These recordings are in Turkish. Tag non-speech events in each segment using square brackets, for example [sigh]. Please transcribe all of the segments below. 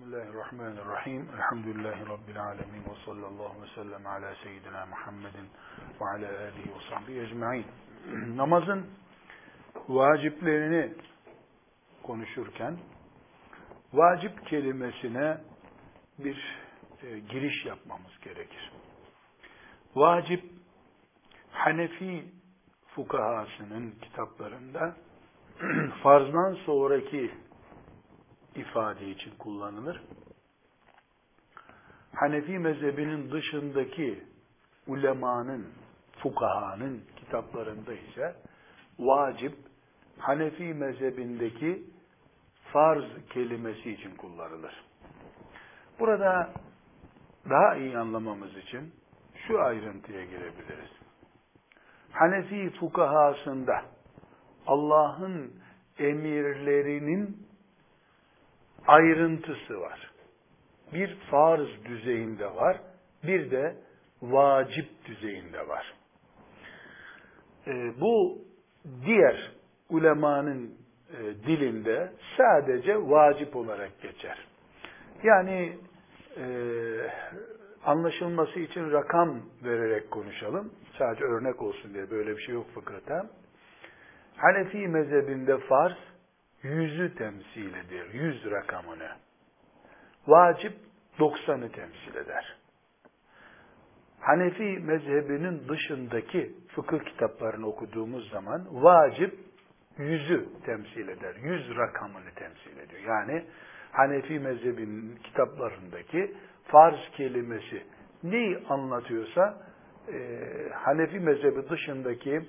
Bismillahirrahmanirrahim. Elhamdülillahi Rabbil alemin. Ve sallallahu ve sellem ala seyyidina Muhammedin ve ala alihi ve sahbihi ecma'in. Namazın vaciplerini konuşurken vacip kelimesine bir e, giriş yapmamız gerekir. Vacip Hanefi fukahasının kitaplarında [clears throat] farzdan sonraki ifade için kullanılır. Hanefi mezhebinin dışındaki ulemanın, fukahanın kitaplarında ise vacip Hanefi mezhebindeki farz kelimesi için kullanılır. Burada daha iyi anlamamız için şu ayrıntıya girebiliriz. Hanefi fukahasında Allah'ın emirlerinin ayrıntısı var. Bir farz düzeyinde var, bir de vacip düzeyinde var. E, bu diğer ulemanın e, dilinde sadece vacip olarak geçer. Yani e, anlaşılması için rakam vererek konuşalım. Sadece örnek olsun diye böyle bir şey yok fıkıhta. Hanefi mezhebinde farz yüzü temsil eder. Yüz rakamını. Vacip 90'ı temsil eder. Hanefi mezhebinin dışındaki fıkıh kitaplarını okuduğumuz zaman vacip yüzü temsil eder. Yüz rakamını temsil ediyor. Yani Hanefi mezhebinin kitaplarındaki farz kelimesi neyi anlatıyorsa e, Hanefi mezhebi dışındaki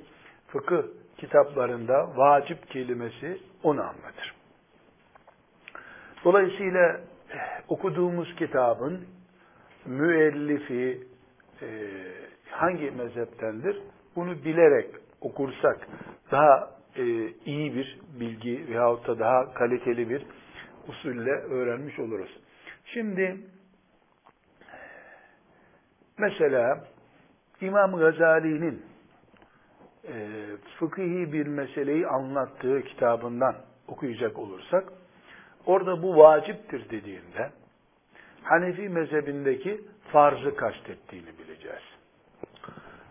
fıkıh kitaplarında vacip kelimesi onu anlatır. Dolayısıyla eh, okuduğumuz kitabın müellifi e, hangi mezheptendir? Bunu bilerek okursak daha e, iyi bir bilgi veyahut da daha kaliteli bir usulle öğrenmiş oluruz. Şimdi mesela İmam Gazali'nin e, fıkhi bir meseleyi anlattığı kitabından okuyacak olursak, orada bu vaciptir dediğinde, Hanefi mezhebindeki farzı kastettiğini bileceğiz.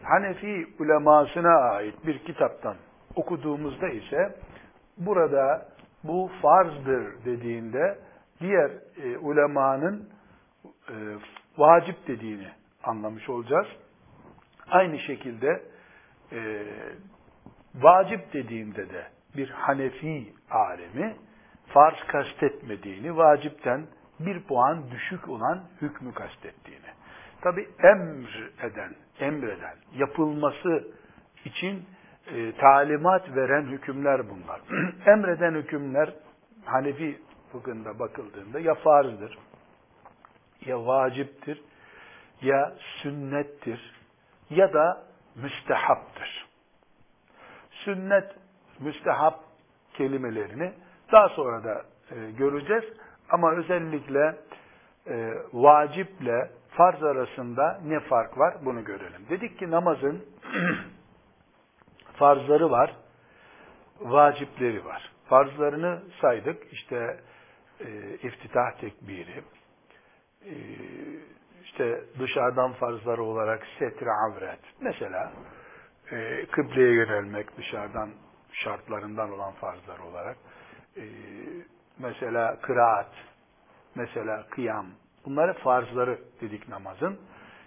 Hanefi ulemasına ait bir kitaptan okuduğumuzda ise, burada bu farzdır dediğinde, diğer e, ulemanın e, vacip dediğini anlamış olacağız. Aynı şekilde e, vacip dediğimde de bir Hanefi alemi farz kastetmediğini, vacipten bir puan düşük olan hükmü kastettiğini. Tabi emr eden, emreden, yapılması için e, talimat veren hükümler bunlar. [clears throat] emreden hükümler Hanefi fıkhında bakıldığında ya farzdır, ya vaciptir, ya sünnettir, ya da müstehaptır. Sünnet, müstehap kelimelerini daha sonra da e, göreceğiz. Ama özellikle e, vaciple farz arasında ne fark var bunu görelim. Dedik ki namazın [clears throat] farzları var, vacipleri var. Farzlarını saydık. İşte e, iftitah tekbiri, e, işte dışarıdan farzları olarak setre avret. Mesela e, kıbleye yönelmek dışarıdan şartlarından olan farzlar olarak. E, mesela kıraat, mesela kıyam. Bunları farzları dedik namazın.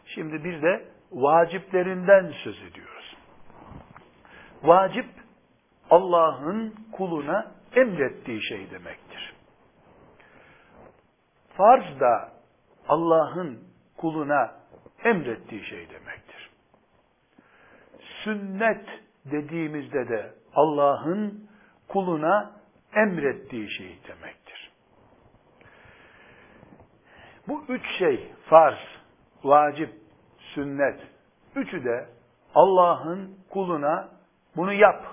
Şimdi bir de vaciplerinden söz ediyoruz. Vacip Allah'ın kuluna emrettiği şey demektir. Farz da Allah'ın kuluna emrettiği şey demektir. Sünnet dediğimizde de Allah'ın kuluna emrettiği şey demektir. Bu üç şey farz, vacip, sünnet, üçü de Allah'ın kuluna bunu yap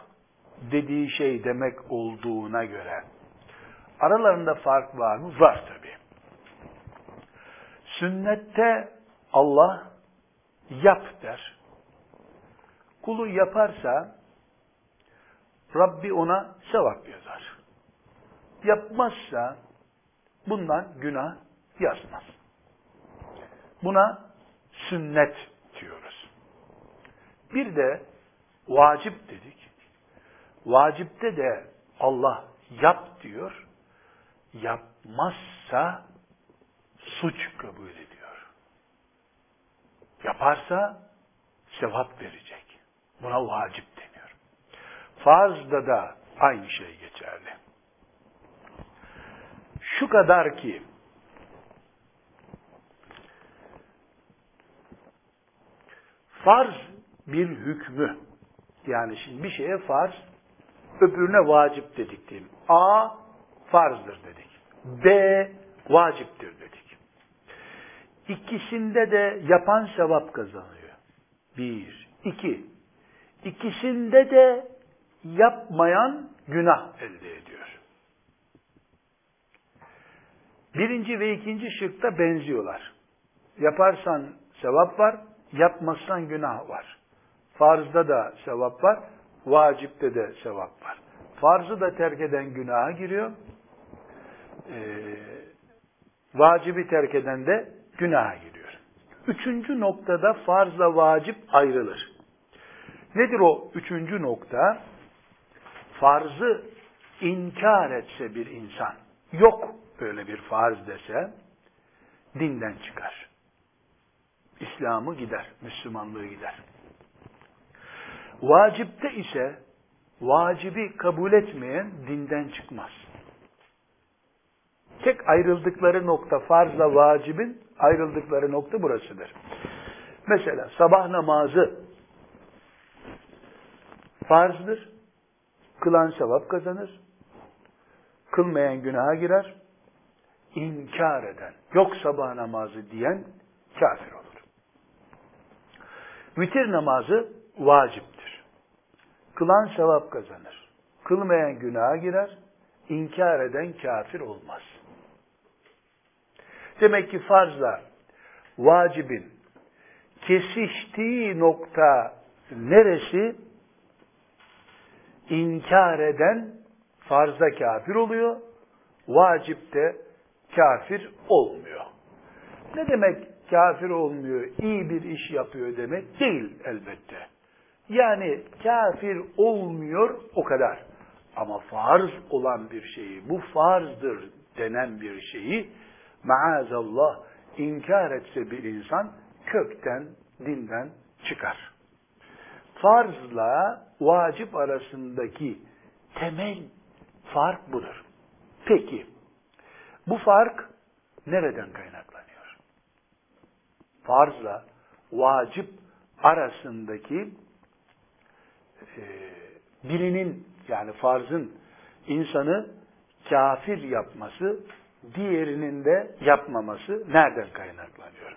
dediği şey demek olduğuna göre aralarında fark var mı? Var tabi. Sünnette Allah yap der. Kulu yaparsa Rabbi ona sevap yazar. Yapmazsa bundan günah yazmaz. Buna sünnet diyoruz. Bir de vacip dedik. Vacipte de Allah yap diyor. Yapmazsa suç kabul ediyor. Yaparsa sevap verecek. Buna vacip deniyor. Farzda da aynı şey geçerli. Şu kadar ki farz bir hükmü yani şimdi bir şeye farz öbürüne vacip dedik diyeyim. A farzdır dedik. B vaciptir. İkisinde de yapan sevap kazanıyor. Bir. iki. İkisinde de yapmayan günah elde ediyor. Birinci ve ikinci şıkta benziyorlar. Yaparsan sevap var, yapmazsan günah var. Farzda da sevap var, vacipte de sevap var. Farzı da terk eden günaha giriyor. Ee, vacibi terk eden de günaha giriyor. Üçüncü noktada farzla vacip ayrılır. Nedir o üçüncü nokta? Farzı inkar etse bir insan, yok böyle bir farz dese, dinden çıkar. İslam'ı gider, Müslümanlığı gider. Vacipte ise vacibi kabul etmeyen dinden çıkmaz. Tek ayrıldıkları nokta farzla vacibin ayrıldıkları nokta burasıdır. Mesela sabah namazı farzdır. Kılan sevap kazanır. Kılmayan günaha girer. İnkar eden, yok sabah namazı diyen kafir olur. Vitir namazı vaciptir. Kılan sevap kazanır. Kılmayan günaha girer. İnkar eden kafir olmaz. Demek ki farzla vacibin kesiştiği nokta neresi? İnkar eden farzda kafir oluyor, vacipte kafir olmuyor. Ne demek kafir olmuyor, iyi bir iş yapıyor demek değil elbette. Yani kafir olmuyor o kadar. Ama farz olan bir şeyi, bu farzdır denen bir şeyi maazallah inkar etse bir insan kökten, dinden çıkar. Farzla vacip arasındaki temel fark budur. Peki, bu fark nereden kaynaklanıyor? Farzla vacip arasındaki e, birinin yani farzın insanı kafir yapması diğerinin de yapmaması nereden kaynaklanıyor?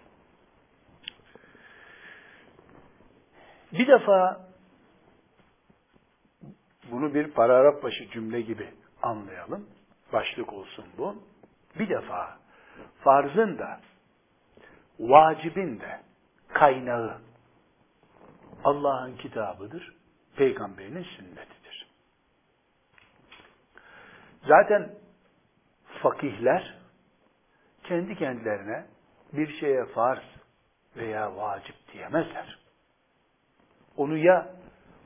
Bir defa bunu bir paragraf başı cümle gibi anlayalım. Başlık olsun bu. Bir defa farzın da vacibin de kaynağı Allah'ın kitabıdır, peygamberinin sünnetidir. Zaten fakihler kendi kendilerine bir şeye farz veya vacip diyemezler. Onu ya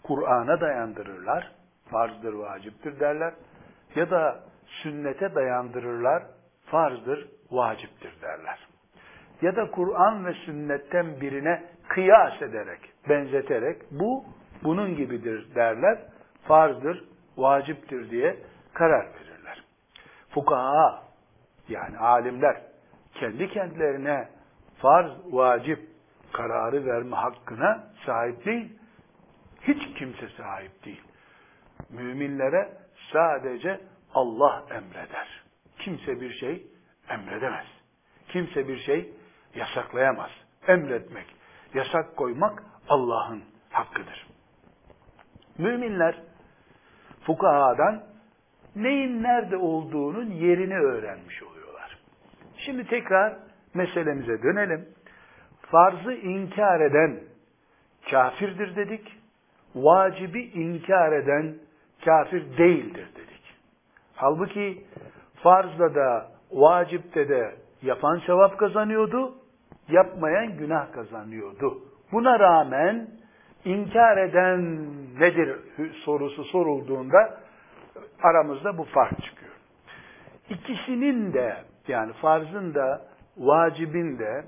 Kur'an'a dayandırırlar, farzdır, vaciptir derler, ya da sünnete dayandırırlar, farzdır, vaciptir derler. Ya da Kur'an ve sünnetten birine kıyas ederek, benzeterek bu bunun gibidir derler, farzdır, vaciptir diye karar verirler. Fukaha yani alimler kendi kendilerine farz, vacip kararı verme hakkına sahip değil. Hiç kimse sahip değil. Müminlere sadece Allah emreder. Kimse bir şey emredemez. Kimse bir şey yasaklayamaz. Emretmek, yasak koymak Allah'ın hakkıdır. Müminler fukahadan neyin nerede olduğunun yerini öğrenmiş oluyorlar. Şimdi tekrar meselemize dönelim. Farzı inkar eden kafirdir dedik. Vacibi inkar eden kafir değildir dedik. Halbuki farzda da vacipte de yapan sevap kazanıyordu, yapmayan günah kazanıyordu. Buna rağmen inkar eden nedir sorusu sorulduğunda aramızda bu fark çıkıyor. İkisinin de yani farzın da vacibin de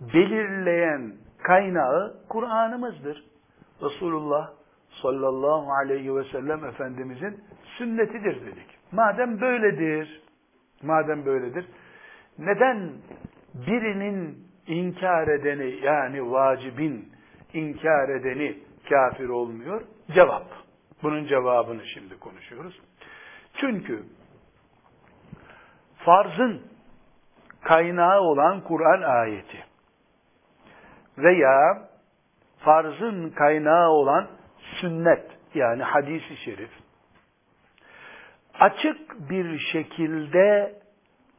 belirleyen kaynağı Kur'an'ımızdır. Resulullah sallallahu aleyhi ve sellem Efendimizin sünnetidir dedik. Madem böyledir, madem böyledir, neden birinin inkar edeni yani vacibin inkar edeni kafir olmuyor? Cevap. Bunun cevabını şimdi konuşuyoruz. Çünkü farzın kaynağı olan Kur'an ayeti veya farzın kaynağı olan sünnet yani hadisi şerif açık bir şekilde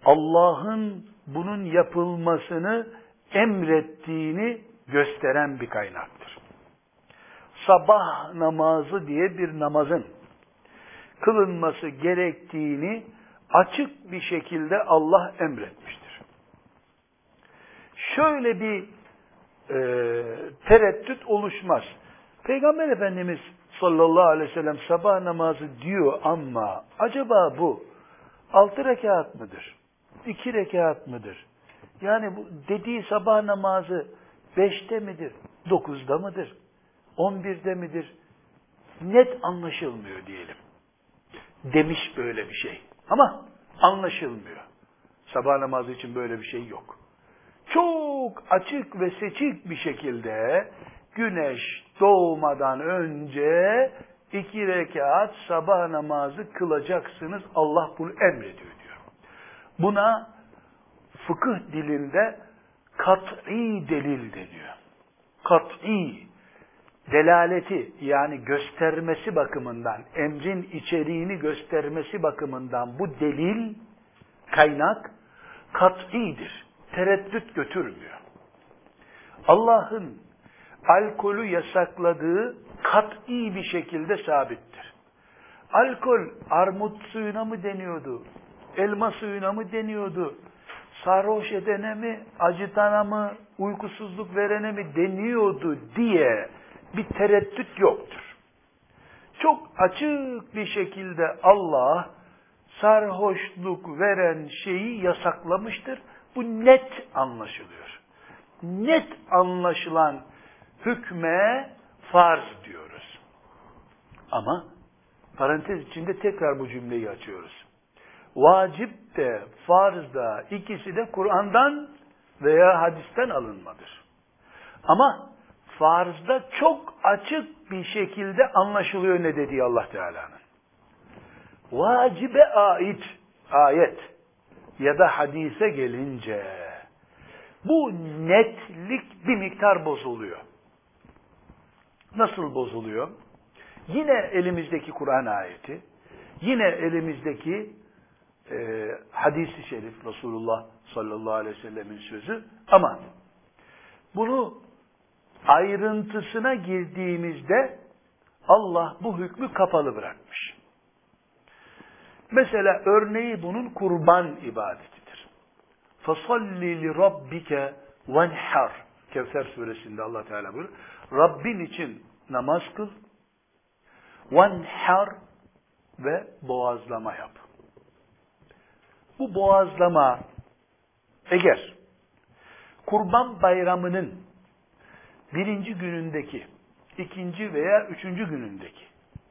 Allah'ın bunun yapılmasını emrettiğini gösteren bir kaynaktır. Sabah namazı diye bir namazın kılınması gerektiğini açık bir şekilde Allah emretmiştir. Şöyle bir e, tereddüt oluşmaz. Peygamber Efendimiz sallallahu aleyhi ve sellem sabah namazı diyor ama acaba bu altı rekat mıdır? iki rekat mıdır? Yani bu dediği sabah namazı beşte midir? Dokuzda mıdır? On birde midir? Net anlaşılmıyor diyelim. Demiş böyle bir şey. Ama anlaşılmıyor. Sabah namazı için böyle bir şey yok. Çok açık ve seçik bir şekilde güneş doğmadan önce iki rekat sabah namazı kılacaksınız. Allah bunu emrediyor diyor. Buna fıkıh dilinde kat'i delil deniyor. Kat'i delaleti yani göstermesi bakımından, emrin içeriğini göstermesi bakımından bu delil, kaynak kat'idir. Tereddüt götürmüyor. Allah'ın alkolü yasakladığı kat'i bir şekilde sabittir. Alkol armut suyuna mı deniyordu? Elma suyuna mı deniyordu? Sarhoş edene mi, acıtana mı, uykusuzluk verene mi deniyordu diye bir tereddüt yoktur. Çok açık bir şekilde Allah sarhoşluk veren şeyi yasaklamıştır. Bu net anlaşılıyor. Net anlaşılan hükme farz diyoruz. Ama parantez içinde tekrar bu cümleyi açıyoruz. Vacip de, farz da ikisi de Kur'an'dan veya hadisten alınmadır. Ama farzda çok açık bir şekilde anlaşılıyor ne dediği Allah Teala'nın. Vacibe ait ayet ya da hadise gelince bu netlik bir miktar bozuluyor. Nasıl bozuluyor? Yine elimizdeki Kur'an ayeti, yine elimizdeki e, hadisi şerif Resulullah sallallahu aleyhi ve sellemin sözü ama bunu ayrıntısına girdiğimizde Allah bu hükmü kapalı bırakmış. Mesela örneği bunun kurban ibadetidir. فَصَلِّ لِرَبِّكَ وَنْحَرْ Kevser suresinde Allah Teala buyuruyor. Rabbin için namaz kıl, venhar ve boğazlama yap. Bu boğazlama eğer kurban bayramının birinci günündeki, ikinci veya üçüncü günündeki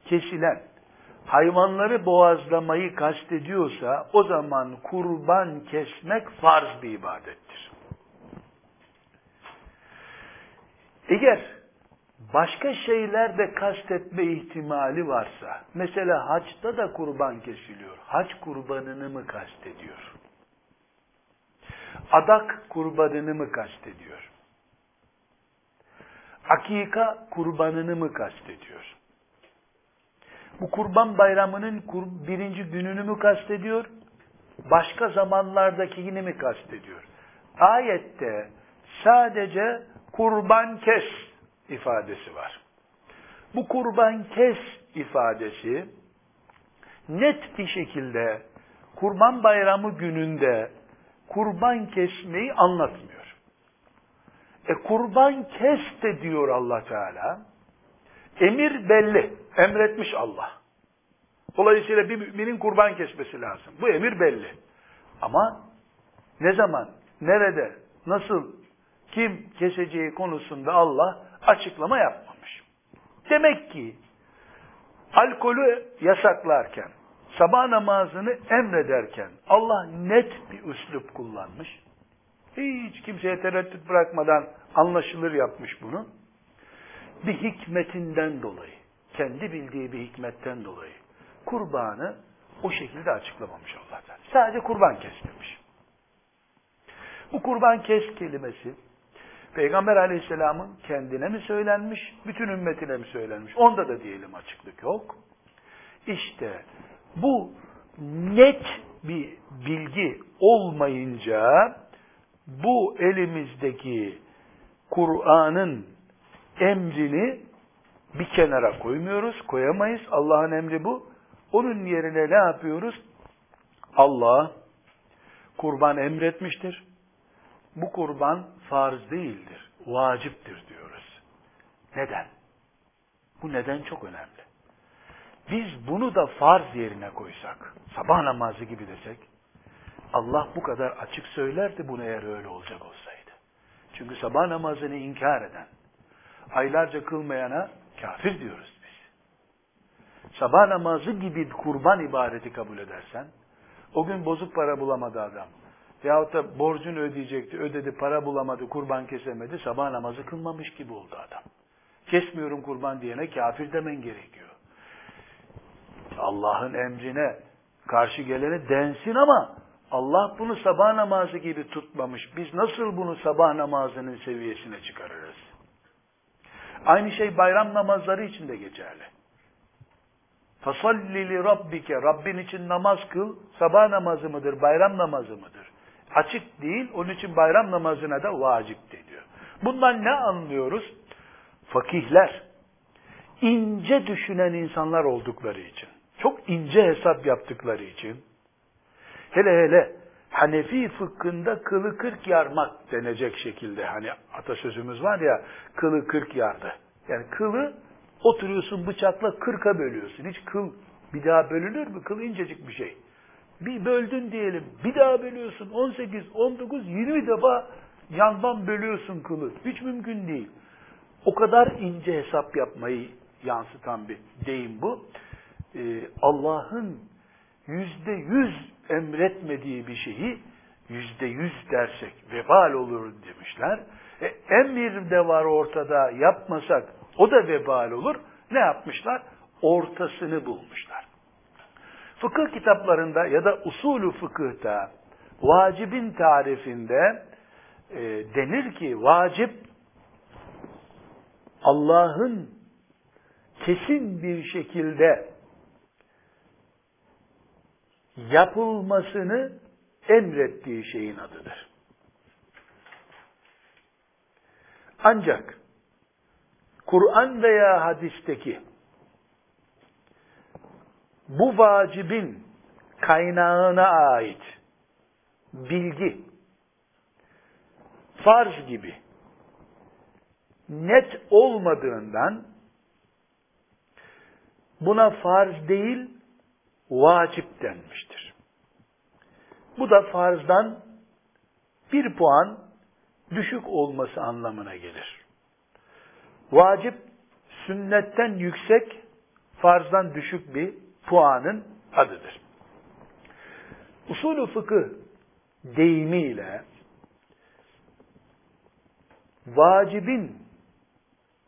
kesilen hayvanları boğazlamayı kastediyorsa o zaman kurban kesmek farz bir ibadettir. Eğer başka şeyler de kastetme ihtimali varsa, mesela haçta da kurban kesiliyor. Haç kurbanını mı kastediyor? Adak kurbanını mı kastediyor? Akika kurbanını mı kastediyor? Bu kurban bayramının birinci gününü mü kastediyor? Başka zamanlardakini mi kastediyor? Ayette sadece kurban kes ifadesi var. Bu kurban kes ifadesi net bir şekilde kurban bayramı gününde kurban kesmeyi anlatmıyor. E kurban kes de diyor Allah Teala. Emir belli. Emretmiş Allah. Dolayısıyla bir müminin kurban kesmesi lazım. Bu emir belli. Ama ne zaman, nerede, nasıl, kim keseceği konusunda Allah açıklama yapmamış. Demek ki alkolü yasaklarken, sabah namazını emrederken Allah net bir üslup kullanmış. Hiç kimseye tereddüt bırakmadan anlaşılır yapmış bunu. Bir hikmetinden dolayı, kendi bildiği bir hikmetten dolayı kurbanı o şekilde açıklamamış Allah Teala. Sadece kurban kes demiş. Bu kurban kes kelimesi Peygamber aleyhisselamın kendine mi söylenmiş, bütün ümmetine mi söylenmiş? Onda da diyelim açıklık yok. İşte bu net bir bilgi olmayınca bu elimizdeki Kur'an'ın emrini bir kenara koymuyoruz, koyamayız. Allah'ın emri bu. Onun yerine ne yapıyoruz? Allah kurban emretmiştir. Bu kurban farz değildir, vaciptir diyoruz. Neden? Bu neden çok önemli. Biz bunu da farz yerine koysak, sabah namazı gibi desek, Allah bu kadar açık söylerdi bunu eğer öyle olacak olsaydı. Çünkü sabah namazını inkar eden, aylarca kılmayana kafir diyoruz biz. Sabah namazı gibi kurban ibadeti kabul edersen, o gün bozuk para bulamadı adam. Yahut da borcunu ödeyecekti, ödedi, para bulamadı, kurban kesemedi, sabah namazı kılmamış gibi oldu adam. Kesmiyorum kurban diyene kafir demen gerekiyor. Allah'ın emrine karşı gelene densin ama Allah bunu sabah namazı gibi tutmamış. Biz nasıl bunu sabah namazının seviyesine çıkarırız? Aynı şey bayram namazları için de geçerli. Fasalli li rabbike. Rabbin için namaz kıl. Sabah namazı mıdır, bayram namazı mıdır? Açık değil. Onun için bayram namazına da vacip deniyor. Bundan ne anlıyoruz? Fakihler, ince düşünen insanlar oldukları için, çok ince hesap yaptıkları için, hele hele Hanefi fıkhında kılı kırk yarmak denecek şekilde, hani atasözümüz var ya, kılı kırk yardı. Yani kılı oturuyorsun bıçakla kırka bölüyorsun. Hiç kıl bir daha bölünür mü? Kıl incecik bir şey. Bir böldün diyelim, bir daha bölüyorsun. 18, 19, 20 defa yandan bölüyorsun kılı. Hiç mümkün değil. O kadar ince hesap yapmayı yansıtan bir deyim bu. Ee, Allah'ın yüzde yüz emretmediği bir şeyi yüzde yüz dersek vebal olur demişler. E, emir de var ortada yapmasak o da vebal olur. Ne yapmışlar? Ortasını bulmuşlar. Fıkıh kitaplarında ya da usulü fıkıhta vacibin tarifinde e, denir ki vacip Allah'ın kesin bir şekilde yapılmasını emrettiği şeyin adıdır. Ancak Kur'an veya hadisteki bu vacibin kaynağına ait bilgi farz gibi net olmadığından buna farz değil vacip denmiştir. Bu da farzdan bir puan düşük olması anlamına gelir. Vacip sünnetten yüksek, farzdan düşük bir puanın adıdır. Usulü fıkıh deyimiyle vacibin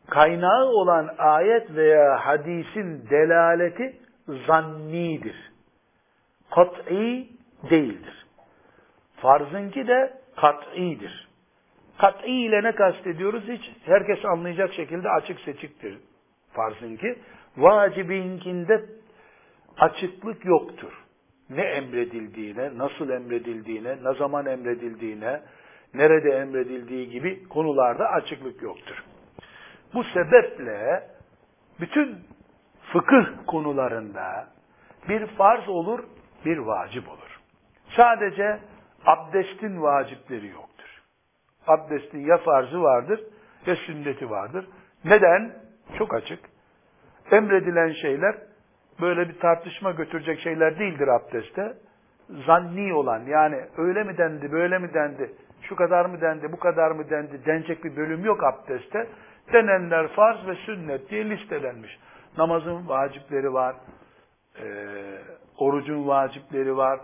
kaynağı olan ayet veya hadisin delaleti zannidir. Kat'i değildir. Farzınki de kat'idir. Kat'i ile ne kastediyoruz? Hiç herkes anlayacak şekilde açık seçiktir farzınki. Vacibinkinde açıklık yoktur. Ne emredildiğine, nasıl emredildiğine, ne zaman emredildiğine, nerede emredildiği gibi konularda açıklık yoktur. Bu sebeple bütün fıkıh konularında bir farz olur, bir vacip olur. Sadece abdestin vacipleri yoktur. Abdestin ya farzı vardır ya sünneti vardır. Neden? Çok açık. Emredilen şeyler böyle bir tartışma götürecek şeyler değildir abdestte. Zanni olan yani öyle mi dendi, böyle mi dendi, şu kadar mı dendi, bu kadar mı dendi denecek bir bölüm yok abdestte. Denenler farz ve sünnet diye listelenmiş. Namazın vacipleri var, e, orucun vacipleri var,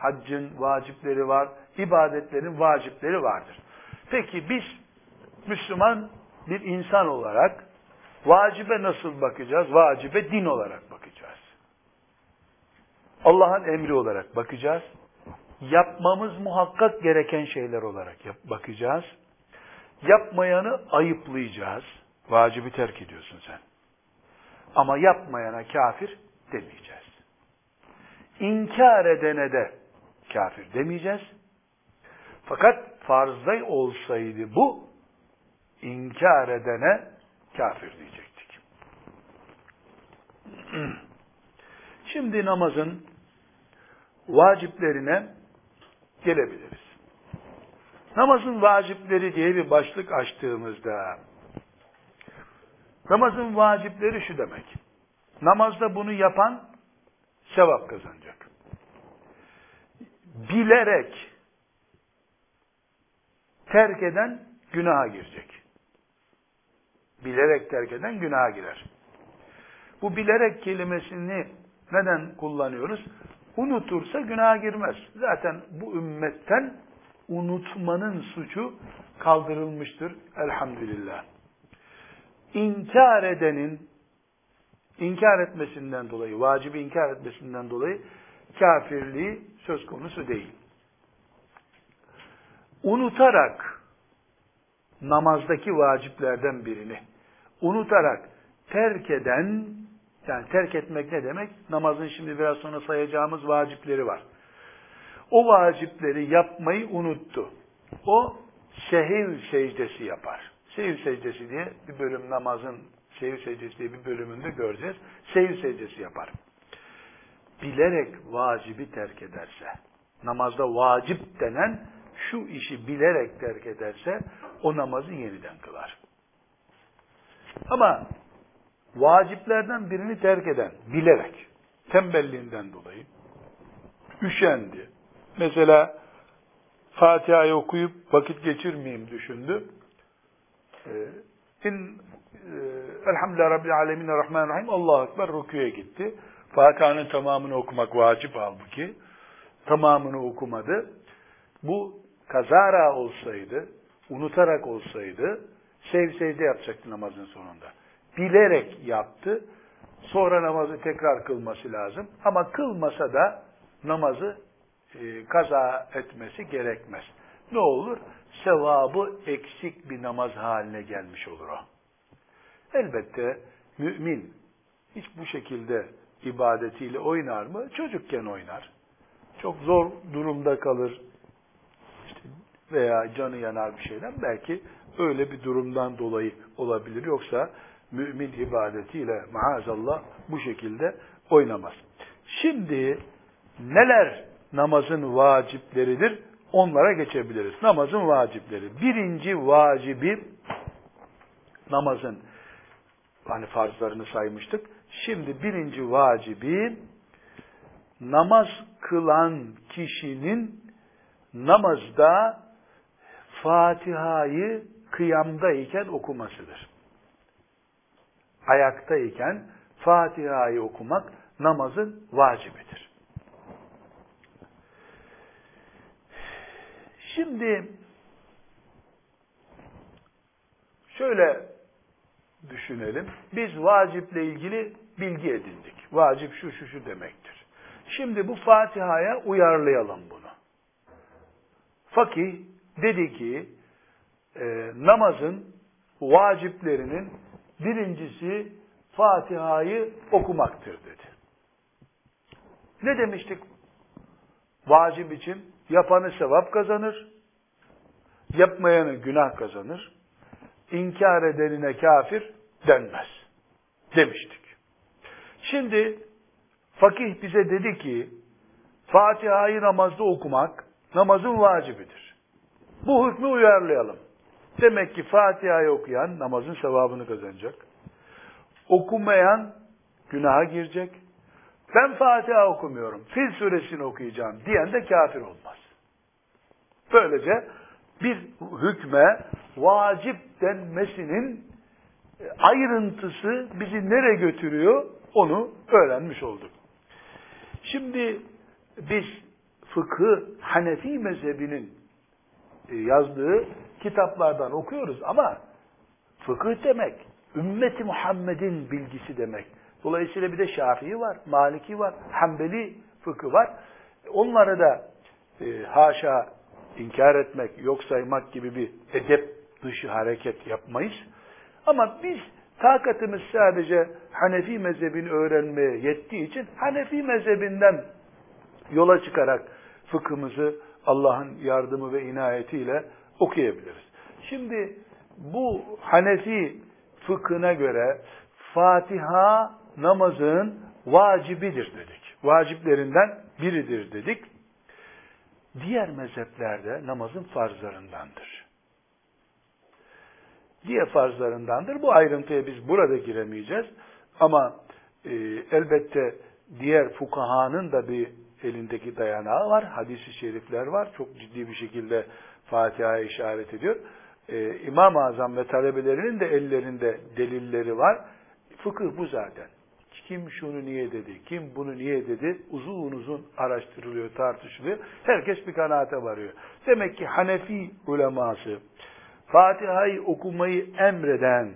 haccın vacipleri var, ibadetlerin vacipleri vardır. Peki biz Müslüman bir insan olarak vacibe nasıl bakacağız? Vacibe din olarak bakacağız. Allah'ın emri olarak bakacağız. Yapmamız muhakkak gereken şeyler olarak yap bakacağız. Yapmayanı ayıplayacağız. Vacibi terk ediyorsun sen. Ama yapmayana kafir demeyeceğiz. İnkar edene de kafir demeyeceğiz. Fakat farzda olsaydı bu, inkar edene kafir diyecektik. [clears throat] Şimdi namazın vaciplerine gelebiliriz. Namazın vacipleri diye bir başlık açtığımızda namazın vacipleri şu demek. Namazda bunu yapan sevap kazanacak. Bilerek terk eden günaha girecek. Bilerek terk eden günaha girer. Bu bilerek kelimesini neden kullanıyoruz? Unutursa günaha girmez. Zaten bu ümmetten unutmanın suçu kaldırılmıştır. Elhamdülillah. İnkar edenin inkar etmesinden dolayı, vacibi inkar etmesinden dolayı kafirliği söz konusu değil. Unutarak namazdaki vaciplerden birini unutarak terk eden yani terk etmek ne demek? Namazın şimdi biraz sonra sayacağımız vacipleri var. O vacipleri yapmayı unuttu. O sehiv secdesi yapar. Sehiv secdesi diye bir bölüm namazın sehiv secdesi diye bir bölümünde göreceğiz. Sehiv secdesi yapar. Bilerek vacibi terk ederse, namazda vacip denen şu işi bilerek terk ederse o namazı yeniden kılar. Ama vaciplerden birini terk eden, bilerek, tembelliğinden dolayı, üşendi. Mesela Fatiha'yı okuyup vakit geçirmeyeyim düşündü. Ee, in e, Elhamdülillah Rabbil Alemin Rahmanirrahim Allahu Ekber rüküye gitti. Fatiha'nın tamamını okumak vacip halbuki. Tamamını okumadı. Bu kazara olsaydı, unutarak olsaydı, sev sevde yapacaktı namazın sonunda. Bilerek yaptı. Sonra namazı tekrar kılması lazım. Ama kılmasa da namazı e, kaza etmesi gerekmez. Ne olur? Sevabı eksik bir namaz haline gelmiş olur o. Elbette mümin hiç bu şekilde ibadetiyle oynar mı? Çocukken oynar. Çok zor durumda kalır. İşte veya canı yanar bir şeyden. Belki öyle bir durumdan dolayı olabilir. Yoksa mümin ibadetiyle maazallah bu şekilde oynamaz. Şimdi neler namazın vacipleridir? Onlara geçebiliriz. Namazın vacipleri. Birinci vacibi namazın hani farzlarını saymıştık. Şimdi birinci vacibi namaz kılan kişinin namazda Fatiha'yı kıyamdayken okumasıdır. Ayaktayken Fatiha'yı okumak namazın vacibidir. Şimdi şöyle düşünelim. Biz vaciple ilgili bilgi edindik. Vacip şu şu şu demektir. Şimdi bu Fatiha'ya uyarlayalım bunu. Fakih dedi ki e, namazın vaciplerinin birincisi Fatiha'yı okumaktır dedi. Ne demiştik? Vacip için yapanı sevap kazanır, yapmayanı günah kazanır, inkar edenine kafir denmez demiştik. Şimdi fakih bize dedi ki Fatiha'yı namazda okumak namazın vacibidir. Bu hükmü uyarlayalım. Demek ki Fatiha'yı okuyan namazın sevabını kazanacak. Okumayan günaha girecek. Ben Fatiha okumuyorum, Fil suresini okuyacağım diyen de kafir olmaz. Böylece bir hükme vacip denmesinin ayrıntısı bizi nereye götürüyor onu öğrenmiş olduk. Şimdi biz fıkı Hanefi mezhebinin e, yazdığı kitaplardan okuyoruz ama fıkıh demek ümmeti Muhammed'in bilgisi demek. Dolayısıyla bir de Şafii var, Maliki var, Hanbeli fıkı var. Onları da e, haşa inkar etmek, yok saymak gibi bir edep dışı hareket yapmayız. Ama biz takatımız sadece Hanefi mezhebini öğrenmeye yettiği için Hanefi mezhebinden yola çıkarak fıkhımızı Allah'ın yardımı ve inayetiyle okuyabiliriz. Şimdi bu Hanefi fıkhına göre Fatiha namazın vacibidir dedik. Vaciplerinden biridir dedik. Diğer mezheplerde namazın farzlarındandır. Diğer farzlarındandır. Bu ayrıntıya biz burada giremeyeceğiz. Ama e, elbette diğer fukahanın da bir elindeki dayanağı var. Hadis-i şerifler var. Çok ciddi bir şekilde Fatiha'ya işaret ediyor. Ee, İmam-ı Azam ve talebelerinin de ellerinde delilleri var. Fıkıh bu zaten. Kim şunu niye dedi, kim bunu niye dedi uzun uzun araştırılıyor, tartışılıyor. Herkes bir kanaate varıyor. Demek ki Hanefi uleması Fatiha'yı okumayı emreden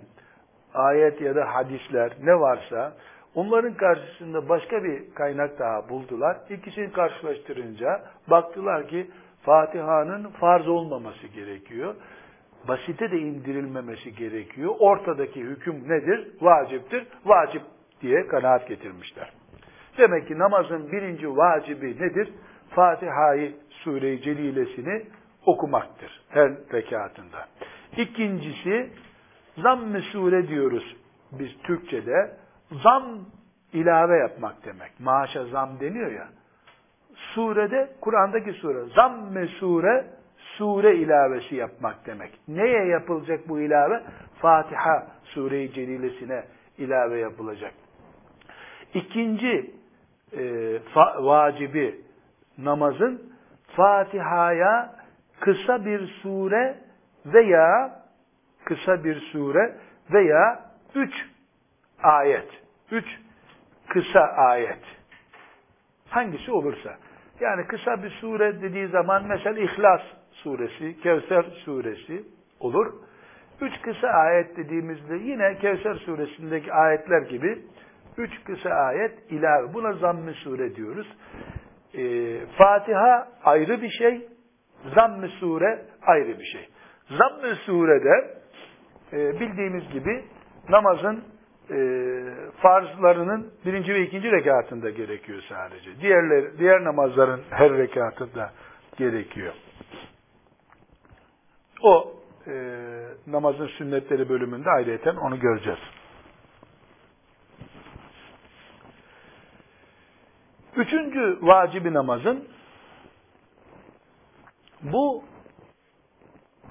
ayet ya da hadisler ne varsa Onların karşısında başka bir kaynak daha buldular. İkisini karşılaştırınca baktılar ki Fatiha'nın farz olmaması gerekiyor. Basite de indirilmemesi gerekiyor. Ortadaki hüküm nedir? Vaciptir. Vacip diye kanaat getirmişler. Demek ki namazın birinci vacibi nedir? Fatiha'yı Sure-i Celilesini okumaktır her rekatında. İkincisi zamm-ı sure diyoruz biz Türkçe'de zam ilave yapmak demek. Maaşa zam deniyor ya. Surede, Kur'an'daki sure, zamme sure, sure ilavesi yapmak demek. Neye yapılacak bu ilave? Fatiha sure-i celilesine ilave yapılacak. İkinci e, fa, vacibi namazın Fatiha'ya kısa bir sure veya kısa bir sure veya üç ayet. Üç kısa ayet. Hangisi olursa. Yani kısa bir sure dediği zaman mesela İhlas suresi, Kevser suresi olur. Üç kısa ayet dediğimizde yine Kevser suresindeki ayetler gibi üç kısa ayet ilave. Buna zamm-ı sure diyoruz. Ee, Fatiha ayrı bir şey, zamm-ı sure ayrı bir şey. Zamm-ı surede e, bildiğimiz gibi namazın e, farzlarının birinci ve ikinci rekatında gerekiyor sadece. Diğerler, diğer namazların her rekatında gerekiyor. O e, namazın sünnetleri bölümünde ayrıyeten onu göreceğiz. Üçüncü vacibi namazın bu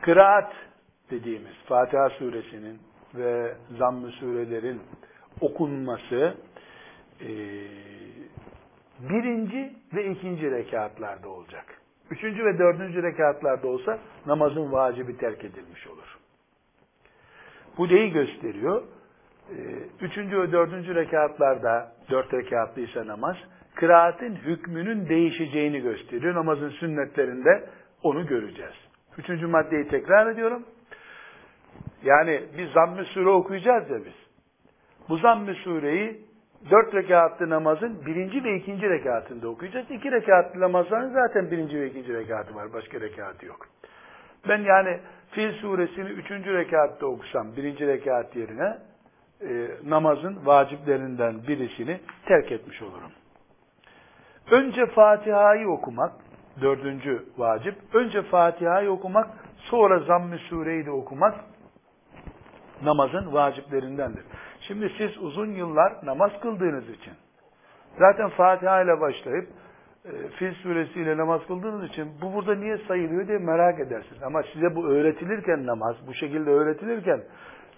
kıraat dediğimiz Fatiha suresinin ve zamm-ı surelerin okunması e, birinci ve ikinci rekatlarda olacak. Üçüncü ve dördüncü rekatlarda olsa namazın vacibi terk edilmiş olur. Bu neyi gösteriyor? E, üçüncü ve dördüncü rekatlarda, dört rekatlıysa namaz, kıraatin hükmünün değişeceğini gösteriyor. Namazın sünnetlerinde onu göreceğiz. Üçüncü maddeyi tekrar ediyorum. Yani biz zamm-ı sure okuyacağız ya biz. Bu zamm-ı sureyi dört rekatlı namazın birinci ve ikinci rekatında okuyacağız. İki rekatlı namazların zaten birinci ve ikinci rekatı var. Başka rekatı yok. Ben yani Fil suresini üçüncü rekatta okusam birinci rekat yerine e, namazın vaciplerinden birisini terk etmiş olurum. Önce Fatiha'yı okumak, dördüncü vacip. Önce Fatiha'yı okumak, sonra Zamm-ı Sure'yi de okumak namazın vaciplerindendir. Şimdi siz uzun yıllar namaz kıldığınız için zaten Fatiha ile başlayıp e, Fil suresiyle namaz kıldığınız için bu burada niye sayılıyor diye merak edersiniz. Ama size bu öğretilirken namaz, bu şekilde öğretilirken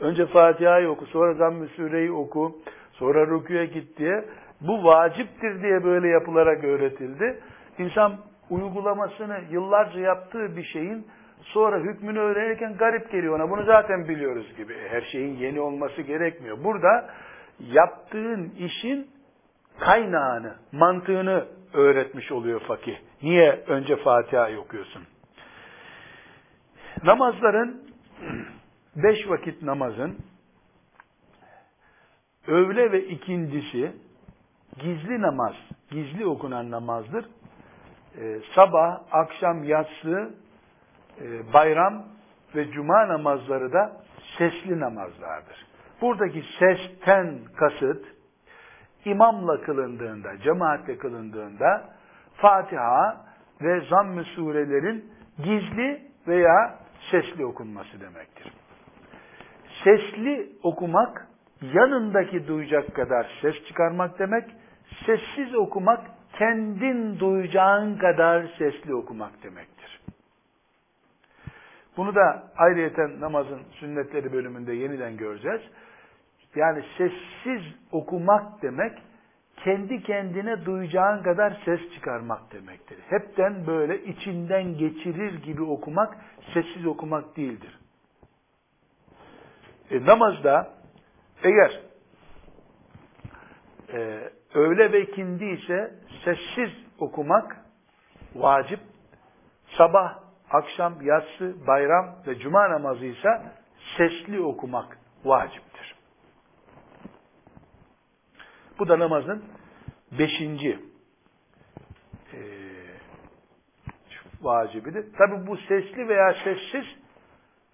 önce Fatiha'yı oku, sonra Zamm-ı Sure'yi oku, sonra rüküye git diye bu vaciptir diye böyle yapılarak öğretildi. İnsan uygulamasını yıllarca yaptığı bir şeyin sonra hükmünü öğrenirken garip geliyor ona. Bunu zaten biliyoruz gibi. Her şeyin yeni olması gerekmiyor. Burada yaptığın işin kaynağını, mantığını öğretmiş oluyor fakih. Niye önce Fatiha okuyorsun? Namazların, [clears throat] beş vakit namazın, öğle ve ikindisi, gizli namaz, gizli okunan namazdır. Ee, sabah, akşam, yatsı, e, bayram ve cuma namazları da sesli namazlardır. Buradaki sesten kasıt, imamla kılındığında, cemaatle kılındığında Fatiha ve zamm-ı surelerin gizli veya sesli okunması demektir. Sesli okumak yanındaki duyacak kadar ses çıkarmak demek, sessiz okumak kendin duyacağın kadar sesli okumak demektir. Bunu da ayrıyeten namazın sünnetleri bölümünde yeniden göreceğiz. Yani sessiz okumak demek, kendi kendine duyacağın kadar ses çıkarmak demektir. Hepten böyle içinden geçirir gibi okumak, sessiz okumak değildir. E, namazda eğer e, öğle ve ikindi ise sessiz okumak vacip, sabah, akşam, yatsı, bayram ve cuma namazı ise sesli okumak vaciptir. Bu da namazın beşinci e, vacibidir. Tabi bu sesli veya sessiz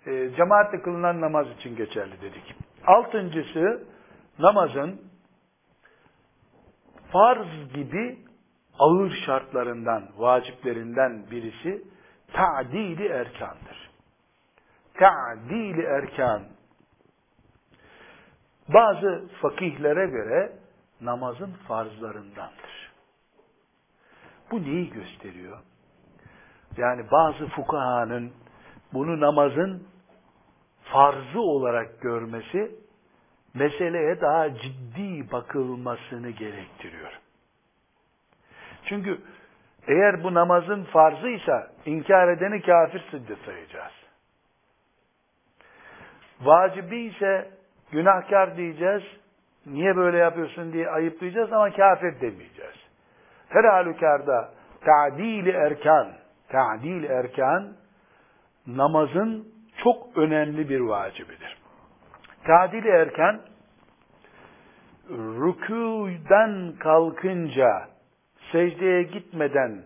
e, cemaatle kılınan namaz için geçerli dedik. Altıncısı namazın farz gibi ağır şartlarından, vaciplerinden birisi ta'dili erkandır. Ta'dili erkan. Bazı fakihlere göre namazın farzlarındandır. Bu neyi gösteriyor? Yani bazı fukahanın bunu namazın farzı olarak görmesi meseleye daha ciddi bakılmasını gerektiriyor. Çünkü eğer bu namazın farzıysa inkar edeni kafir sıddı sayacağız. Vacibi ise günahkar diyeceğiz, niye böyle yapıyorsun diye ayıplayacağız ama kafir demeyeceğiz. Her halükarda ta'dil erkan, ta'dil erkan namazın çok önemli bir vacibidir. Tadil erken rükûden kalkınca secdeye gitmeden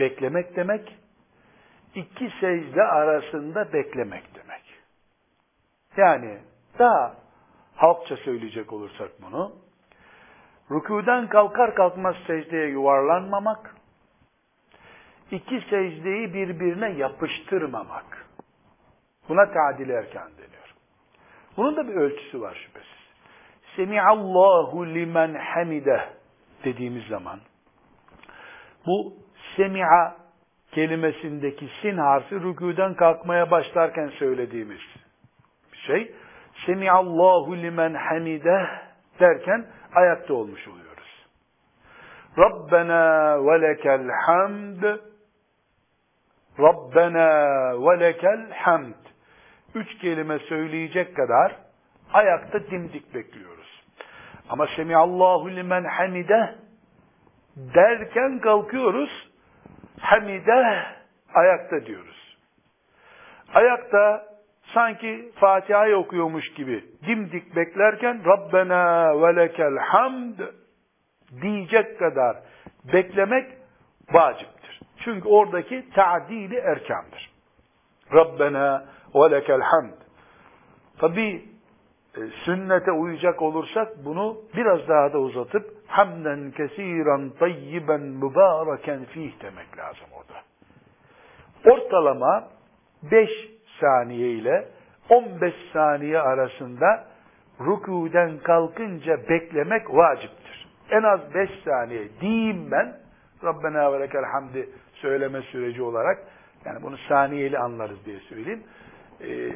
beklemek demek, iki secde arasında beklemek demek. Yani daha halkça söyleyecek olursak bunu, rükûden kalkar kalkmaz secdeye yuvarlanmamak, iki secdeyi birbirine yapıştırmamak. Buna tadil erken deniyor. Bunun da bir ölçüsü var şüphesiz. Semiallahu limen hamide dediğimiz zaman bu semi'a kelimesindeki sin harfi rükûden kalkmaya başlarken söylediğimiz şey. Semiallahu limen hamide derken ayakta olmuş oluyoruz. Rabbena ve lekel hamd Rabbena ve lekel hamd üç kelime söyleyecek kadar ayakta dimdik bekliyoruz. Ama Semiallahu limen hamide derken kalkıyoruz. Hamide ayakta diyoruz. Ayakta sanki Fatiha'yı okuyormuş gibi dimdik beklerken Rabbena ve lekel hamd diyecek kadar beklemek vaciptir. Çünkü oradaki ta'dili erkandır. Rabbena ve lekel hamd. Tabi e, sünnete uyacak olursak bunu biraz daha da uzatıp hamden kesiran tayyiben mübareken fih demek lazım orada. Ortalama 5 saniye ile 15 saniye arasında rükûden kalkınca beklemek vaciptir. En az 5 saniye diyeyim ben Rabbena ve lekel hamdi söyleme süreci olarak yani bunu saniyeli anlarız diye söyleyeyim. Ee,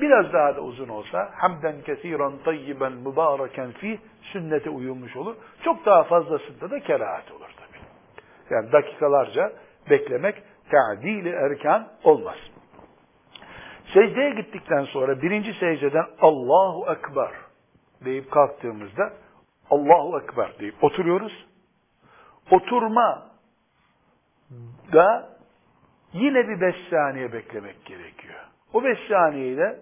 biraz daha da uzun olsa hamden kesiran tayyiben mübareken fi sünnete uyulmuş olur. Çok daha fazlasında da kerahat olur tabii. Yani dakikalarca beklemek ta'dili erkan olmaz. Secdeye gittikten sonra birinci secdeden Allahu Ekber deyip kalktığımızda Allahu Ekber deyip oturuyoruz. Oturma da yine bir beş saniye beklemek gerekiyor. O beş saniyeyle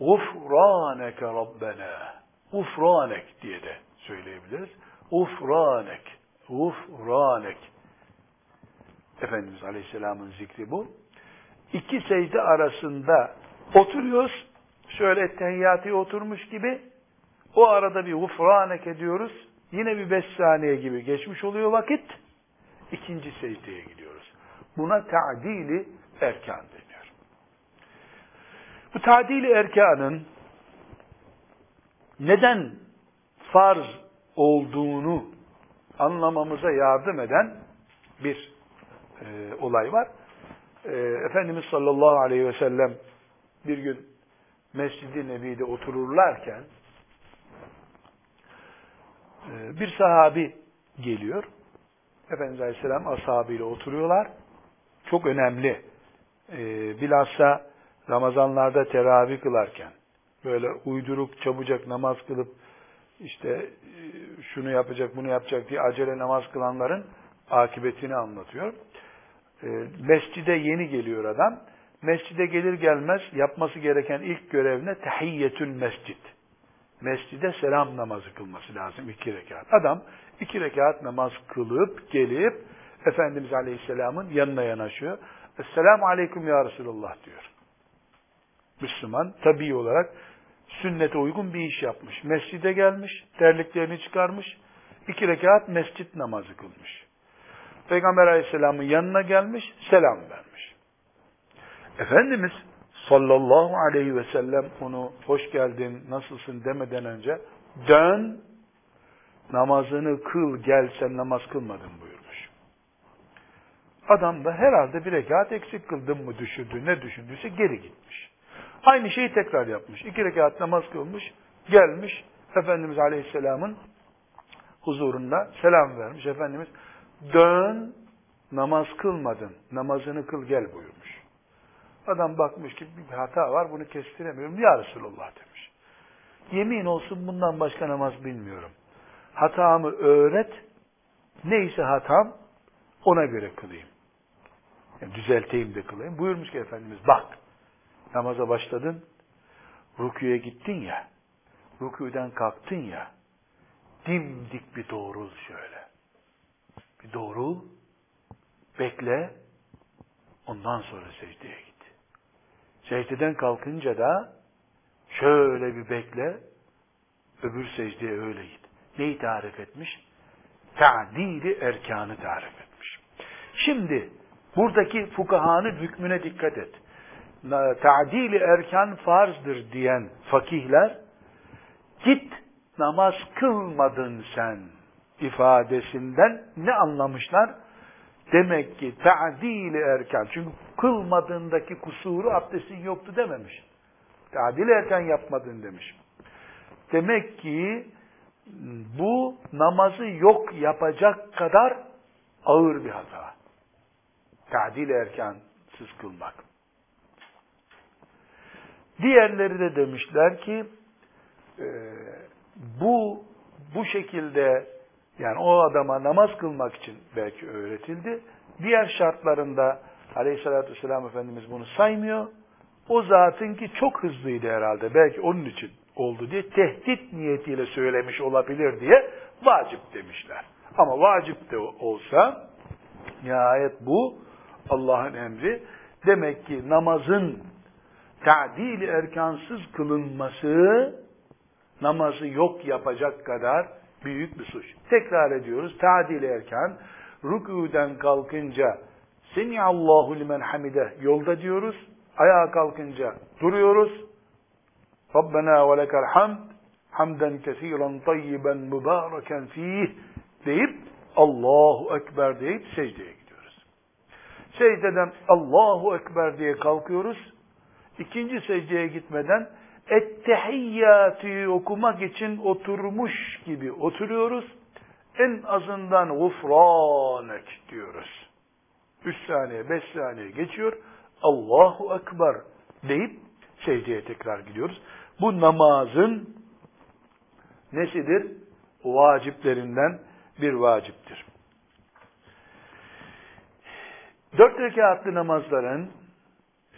Gufraneke Rabbena Gufranek diye de söyleyebiliriz. Gufranek Gufranek Efendimiz Aleyhisselam'ın zikri bu. İki secde arasında oturuyoruz. Şöyle tehiyyatı oturmuş gibi. O arada bir gufranek ediyoruz. Yine bir beş saniye gibi geçmiş oluyor vakit. İkinci secdeye gidiyoruz. Buna ta'dili erkan. Bu ta'dili erkanın neden farz olduğunu anlamamıza yardım eden bir e, olay var. E, Efendimiz sallallahu aleyhi ve sellem bir gün Mescid-i Nebi'de otururlarken e, bir sahabi geliyor. Efendimiz Aleyhisselam ashabıyla oturuyorlar. Çok önemli. E, bilhassa Ramazanlarda teravih kılarken böyle uyduruk çabucak namaz kılıp işte e, şunu yapacak bunu yapacak diye acele namaz kılanların akıbetini anlatıyor. E, mescide yeni geliyor adam. Mescide gelir gelmez yapması gereken ilk görevine tehiyyetül mescid. Mescide selam namazı kılması lazım iki rekat. Adam iki rekat namaz kılıp gelip Efendimiz Aleyhisselam'ın yanına yanaşıyor. Esselamu Aleyküm Ya Resulullah diyor. Müslüman tabi olarak sünnete uygun bir iş yapmış. Mescide gelmiş, terliklerini çıkarmış, iki rekat mescit namazı kılmış. Peygamber aleyhisselamın yanına gelmiş, selam vermiş. Efendimiz sallallahu aleyhi ve sellem onu hoş geldin, nasılsın demeden önce dön, namazını kıl, gel sen namaz kılmadın buyurmuş. Adam da herhalde bir rekat eksik kıldım mı düşündü, ne düşündüyse geri gitmiş. Aynı şeyi tekrar yapmış. İki rekat namaz kılmış, gelmiş Efendimiz Aleyhisselam'ın huzurunda selam vermiş. Efendimiz dön namaz kılmadın, namazını kıl gel buyurmuş. Adam bakmış ki bir hata var bunu kestiremiyorum. Ya Resulullah demiş. Yemin olsun bundan başka namaz bilmiyorum. Hatamı öğret, neyse hatam ona göre kılayım. Yani düzelteyim de kılayım. Buyurmuş ki Efendimiz bak namaza başladın, rüküye gittin ya, rüküden kalktın ya, dimdik bir doğrul şöyle. Bir doğrul, bekle, ondan sonra secdeye git. Secdeden kalkınca da şöyle bir bekle, öbür secdeye öyle git. Neyi tarif etmiş? Ta'dili erkanı tarif etmiş. Şimdi buradaki fukahanın hükmüne dikkat et ta'dili erken farzdır diyen fakihler git namaz kılmadın sen ifadesinden ne anlamışlar? Demek ki ta'dili erken. Çünkü kılmadığındaki kusuru abdestin yoktu dememiş. Ta'dili erken yapmadın demiş. Demek ki bu namazı yok yapacak kadar ağır bir hata. Ta'dil erkansız kılmak. Diğerleri de demişler ki e, bu bu şekilde yani o adama namaz kılmak için belki öğretildi. Diğer şartlarında Aleyhisselatü Vesselam Efendimiz bunu saymıyor. O zatın ki çok hızlıydı herhalde. Belki onun için oldu diye tehdit niyetiyle söylemiş olabilir diye vacip demişler. Ama vacip de olsa nihayet bu Allah'ın emri. Demek ki namazın ta'dil erkansız kılınması namazı yok yapacak kadar büyük bir suç. Tekrar ediyoruz. Ta'dil erkan rükûden kalkınca Allahu limen hamide yolda diyoruz. Ayağa kalkınca duruyoruz. Rabbena ve lekel hamd hamden kesiren tayyiben mübareken fih deyip Allahu Ekber deyip secdeye gidiyoruz. Secdeden Allahu Ekber diye kalkıyoruz. İkinci secdeye gitmeden Ettehiyyatı okumak için oturmuş gibi oturuyoruz. En azından gufranek diyoruz. Üç saniye, beş saniye geçiyor. Allahu Ekber deyip secdeye tekrar gidiyoruz. Bu namazın nesidir? Vaciplerinden bir vaciptir. Dört rekatlı namazların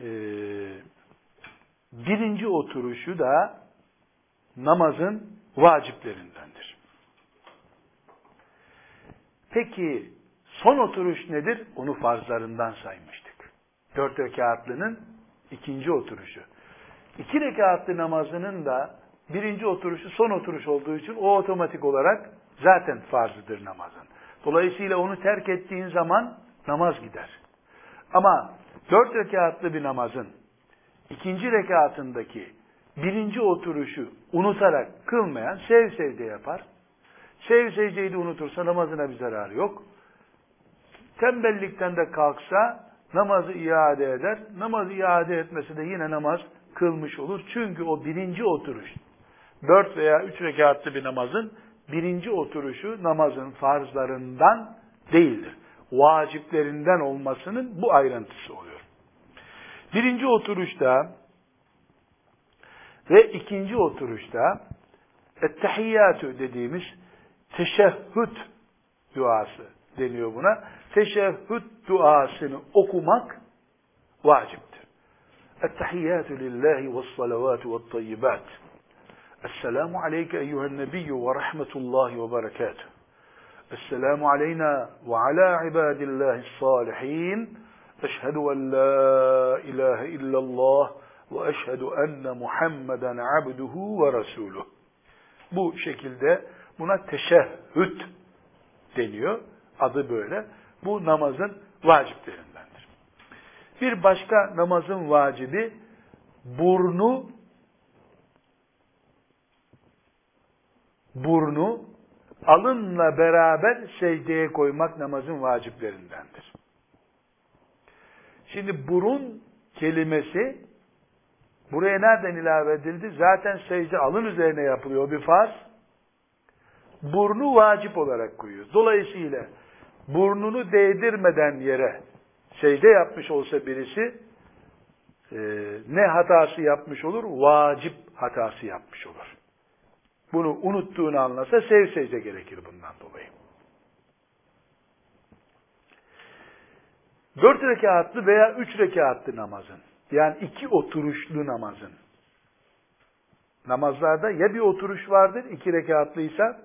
e, birinci oturuşu da namazın vaciplerindendir. Peki son oturuş nedir? Onu farzlarından saymıştık. Dört rekatlının ikinci oturuşu. İki rekatlı namazının da birinci oturuşu son oturuş olduğu için o otomatik olarak zaten farzıdır namazın. Dolayısıyla onu terk ettiğin zaman namaz gider. Ama dört rekatlı bir namazın ikinci rekatındaki birinci oturuşu unutarak kılmayan sev sevde yapar. Sev secdeyi de unutursa namazına bir zararı yok. Tembellikten de kalksa namazı iade eder. Namazı iade etmesi de yine namaz kılmış olur. Çünkü o birinci oturuş, dört veya üç rekatlı bir namazın birinci oturuşu namazın farzlarından değildir. Vaciplerinden olmasının bu ayrıntısı oluyor. Birinci oturuşta ve ikinci oturuşta ettehiyyatü dediğimiz teşehhüd duası deniyor buna. Teşehhüd duasını okumak vaciptir. Ettehiyyatü lillahi ve salavatu ve tayyibat. Esselamu aleyke eyyühen nebiyyü ve rahmetullahi ve berekatuhu. Esselamu aleyna ve ala ibadillahi salihin. Eşhedü en la ilahe illallah ve eşhedü enne Muhammeden abduhu ve resuluh. Bu şekilde buna teşehhüd deniyor. Adı böyle. Bu namazın vaciplerindendir. Bir başka namazın vacibi burnu burnu alınla beraber secdeye koymak namazın vaciplerindendir. Şimdi burun kelimesi buraya nereden ilave edildi? Zaten secde alın üzerine yapılıyor bir farz. Burnu vacip olarak koyuyor. Dolayısıyla burnunu değdirmeden yere secde yapmış olsa birisi e, ne hatası yapmış olur? Vacip hatası yapmış olur. Bunu unuttuğunu anlasa sev secde gerekir bundan dolayı. Dört rekatlı veya üç rekatlı namazın, yani iki oturuşlu namazın, namazlarda ya bir oturuş vardır, iki rekatlıysa,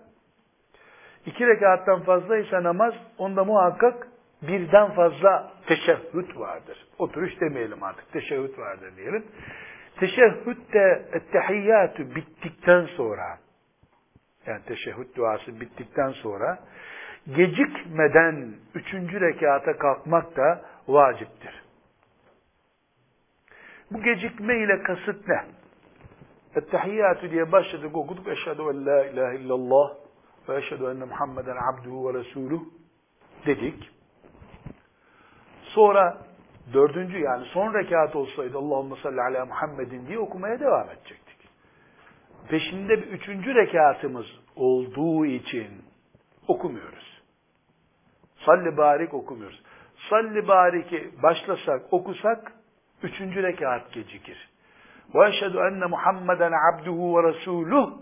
iki rekattan fazlaysa namaz, onda muhakkak birden fazla teşehhüt vardır. Oturuş demeyelim artık, teşehhüt vardır diyelim. Teşehhüt de ettehiyyatü bittikten sonra, yani teşehhüt duası bittikten sonra, gecikmeden üçüncü rekata kalkmak da vaciptir. Bu gecikme ile kasıt ne? Ettehiyyatü diye başladık okuduk. Eşhedü en la ilahe illallah ve eşhedü enne Muhammeden abduhu ve resuluh dedik. Sonra dördüncü yani son rekat olsaydı Allahümme salli ala Muhammedin diye okumaya devam edecektik. Peşinde bir üçüncü rekatımız olduğu için okumuyoruz. Salli barik okumuyoruz. Salli bariki başlasak, okusak, üçüncü rekat gecikir. Ve eşhedü enne Muhammeden abduhu ve resuluh.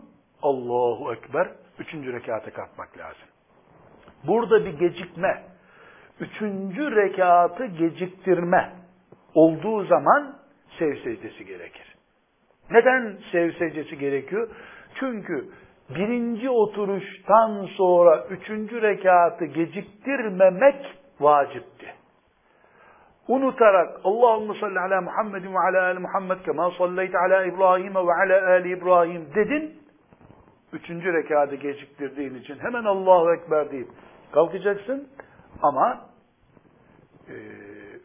Allahu Ekber. Üçüncü rekata kalkmak lazım. Burada bir gecikme, üçüncü rekatı geciktirme olduğu zaman sev secdesi gerekir. Neden sev secdesi gerekiyor? Çünkü birinci oturuştan sonra üçüncü rekatı geciktirmemek vacipti. Unutarak Allahümme salli ala Muhammedin ve ala ali Muhammed kema salleyte ala İbrahim ve ala ali İbrahim dedin. Üçüncü rekatı geciktirdiğin için hemen Allahu Ekber deyip kalkacaksın. Ama e,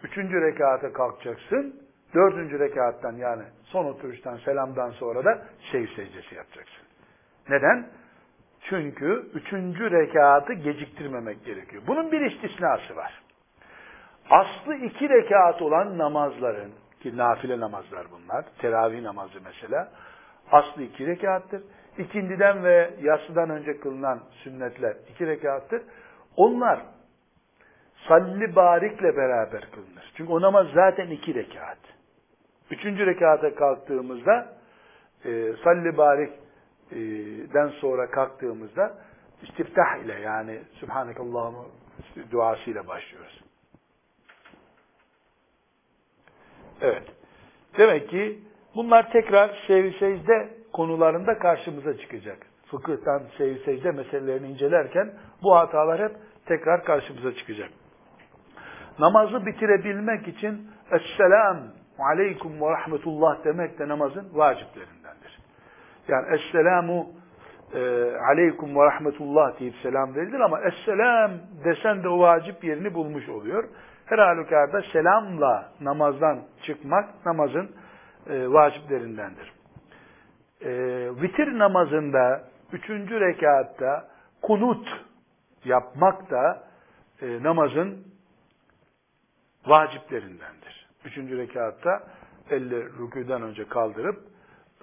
üçüncü rekata kalkacaksın. Dördüncü rekattan yani son oturuştan selamdan sonra da şey secdesi yapacaksın. Neden? Çünkü üçüncü rekatı geciktirmemek gerekiyor. Bunun bir istisnası var. Aslı iki rekat olan namazların, ki nafile namazlar bunlar, teravih namazı mesela, aslı iki rekattır. İkindiden ve yatsıdan önce kılınan sünnetler iki rekattır. Onlar salli barikle beraber kılınır. Çünkü o namaz zaten iki rekat. Üçüncü rekata kalktığımızda e, salli barik'den sonra kalktığımızda istiftah ile yani Subhanakallahumma duasıyla başlıyoruz. Evet. Demek ki bunlar tekrar sev secde konularında karşımıza çıkacak. Fıkıhtan sev secde meselelerini incelerken bu hatalar hep tekrar karşımıza çıkacak. Namazı bitirebilmek için Esselam Aleyküm ve Rahmetullah demek de namazın vaciplerindendir. Yani Esselamu e, Aleyküm ve Rahmetullah deyip selam verilir ama Esselam desen de o vacip yerini bulmuş oluyor. Her halükarda selamla namazdan çıkmak namazın e, vaciplerindendir. E, vitir namazında üçüncü rekatta kunut yapmak da e, namazın vaciplerindendir. Üçüncü rekatta elle rüküden önce kaldırıp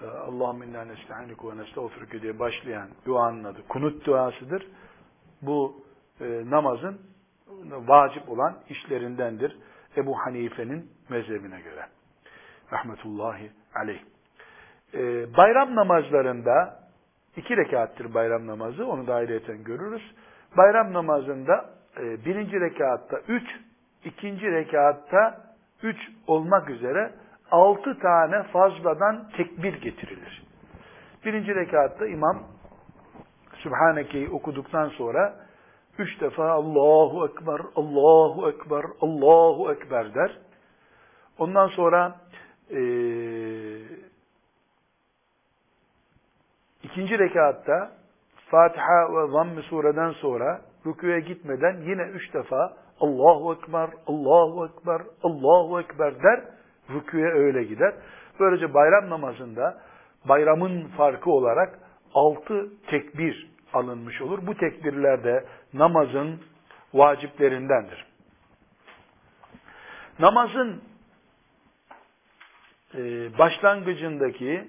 Allahümme inna nesta'inuku ve nestağfiruke diye başlayan duanın adı kunut duasıdır. Bu e, namazın vacip olan işlerindendir. Ebu Hanife'nin mezhebine göre. Rahmetullahi aleyh. E, bayram namazlarında iki rekattir bayram namazı. Onu da ayrıyeten görürüz. Bayram namazında e, birinci rekatta üç, ikinci rekatta üç olmak üzere altı tane fazladan tekbir getirilir. Birinci rekatta imam Sübhaneke'yi okuduktan sonra üç defa Allahu Ekber, Allahu Ekber, Allahu Ekber der. Ondan sonra e, ikinci rekatta Fatiha ve Zamm-ı sureden sonra rüküye gitmeden yine üç defa Allahu Ekber, Allahu Ekber, Allahu Ekber der. Rüküye öyle gider. Böylece bayram namazında bayramın farkı olarak altı tekbir alınmış olur. Bu tekbirler de namazın vaciplerindendir. Namazın e, başlangıcındaki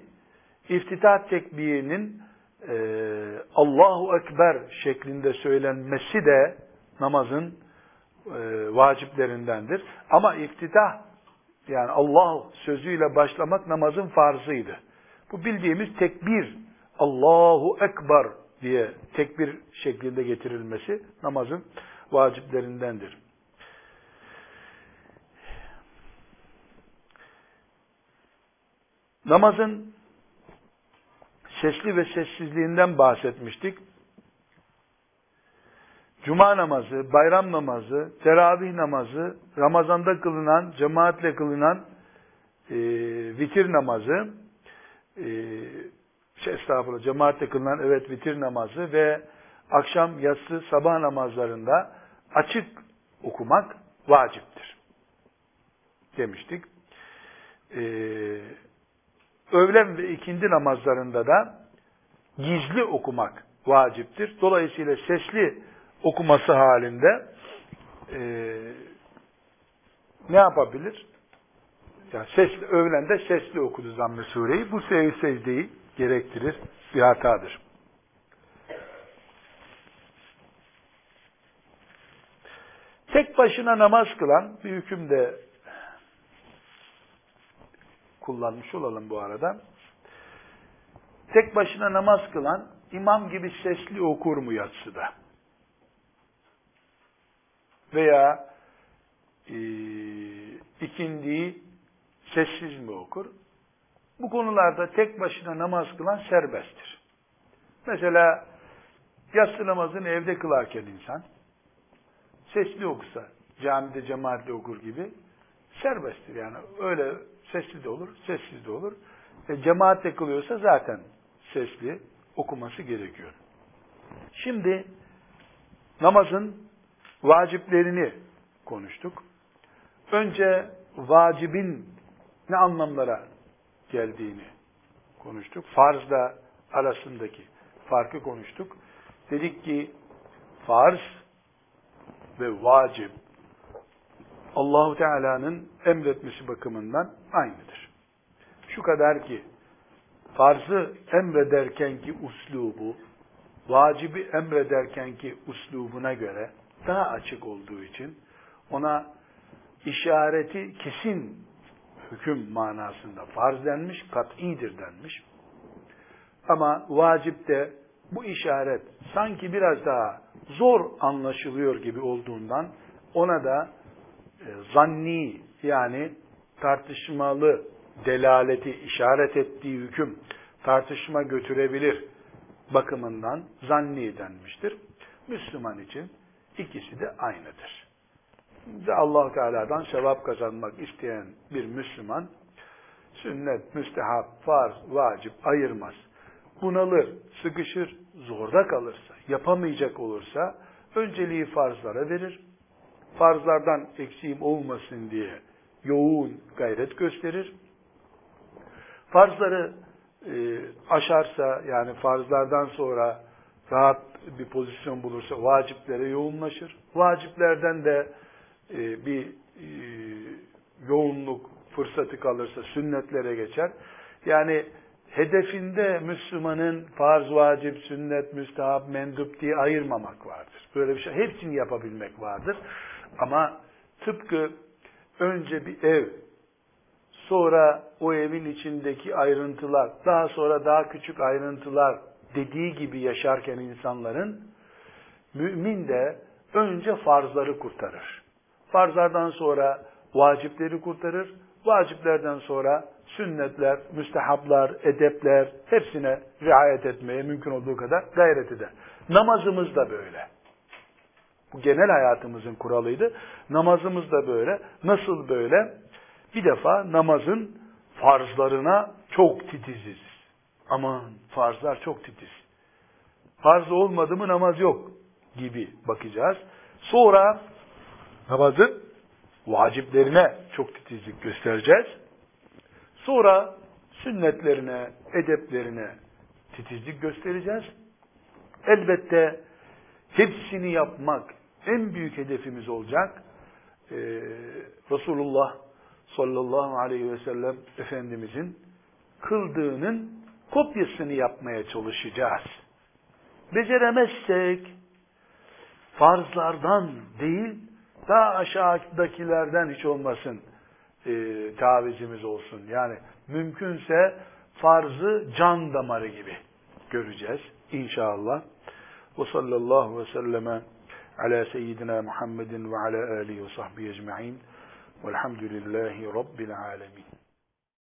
iftitah tekbirinin e, Allahu Ekber şeklinde söylenmesi de namazın e, vaciplerindendir. Ama iftitah yani Allah sözüyle başlamak namazın farzıydı. Bu bildiğimiz tekbir Allahu Ekber diye tekbir şeklinde getirilmesi namazın vaciplerindendir. Namazın sesli ve sessizliğinden bahsetmiştik. Cuma namazı, bayram namazı, teravih namazı, Ramazan'da kılınan, cemaatle kılınan e, vitir namazı, e, şey, estağfurullah, cemaatle kılınan evet vitir namazı ve akşam, yatsı, sabah namazlarında açık okumak vaciptir. Demiştik. Ee, öğlen ve ikindi namazlarında da gizli okumak vaciptir. Dolayısıyla sesli okuması halinde e, ne yapabilir? Yani sesli, öğlen de sesli okudu zamm sureyi. Bu secdeyi gerektirir. Bir hatadır. Tek başına namaz kılan bir hüküm de kullanmış olalım bu arada. Tek başına namaz kılan imam gibi sesli okur mu yatsıda? Veya e, ikindiyi sessiz mi okur? Bu konularda tek başına namaz kılan serbesttir. Mesela yatsı namazını evde kılarken insan sesli okusa, camide cemaatle okur gibi serbesttir yani. Öyle sesli de olur, sessiz de olur. E, cemaatle kılıyorsa zaten sesli okuması gerekiyor. Şimdi namazın vaciplerini konuştuk. Önce vacibin ne anlamlara geldiğini konuştuk. Farzla arasındaki farkı konuştuk. Dedik ki farz ve vacip Allahu Teala'nın emretmesi bakımından aynıdır. Şu kadar ki farzı emrederken ki uslubu, vacibi emrederken ki uslubuna göre daha açık olduğu için ona işareti kesin hüküm manasında farz denmiş, kat'idir denmiş. Ama vacipte bu işaret sanki biraz daha zor anlaşılıyor gibi olduğundan ona da e, zanni yani tartışmalı delaleti işaret ettiği hüküm tartışma götürebilir bakımından zanni denmiştir. Müslüman için ikisi de aynıdır. Ve allah Teala'dan sevap kazanmak isteyen bir Müslüman sünnet, müstehap, farz, vacip ayırmaz. Bunalır, sıkışır, zorda kalırsa, yapamayacak olursa önceliği farzlara verir. Farzlardan eksiğim olmasın diye yoğun gayret gösterir. Farzları e, aşarsa yani farzlardan sonra rahat bir pozisyon bulursa vaciplere yoğunlaşır. Vaciplerden de e, bir e, yoğunluk fırsatı kalırsa sünnetlere geçer. Yani hedefinde Müslümanın farz, vacip, sünnet, müstahap, mendup diye ayırmamak vardır. Böyle bir şey. Hepsini yapabilmek vardır. Ama tıpkı önce bir ev, sonra o evin içindeki ayrıntılar, daha sonra daha küçük ayrıntılar dediği gibi yaşarken insanların mümin de önce farzları kurtarır. Farzlardan sonra vacipleri kurtarır. Vaciplerden sonra sünnetler, müstehaplar, edepler hepsine riayet etmeye mümkün olduğu kadar gayret eder. Namazımız da böyle. Bu genel hayatımızın kuralıydı. Namazımız da böyle. Nasıl böyle? Bir defa namazın farzlarına çok titiziz. Aman farzlar çok titiz. Farz olmadı mı namaz yok gibi bakacağız. Sonra namazın vaciplerine çok titizlik göstereceğiz. Sonra sünnetlerine, edeplerine titizlik göstereceğiz. Elbette hepsini yapmak en büyük hedefimiz olacak. Ee, Resulullah sallallahu aleyhi ve sellem Efendimizin kıldığının kopyasını yapmaya çalışacağız. Beceremezsek farzlardan değil daha aşağıdakilerden hiç olmasın e, tavizimiz olsun. Yani mümkünse farzı can damarı gibi göreceğiz inşallah. Ve sallallahu ve selleme ala seyyidina Muhammedin ve ala alihi ve sahbihi ecma'in velhamdülillahi rabbil alemin.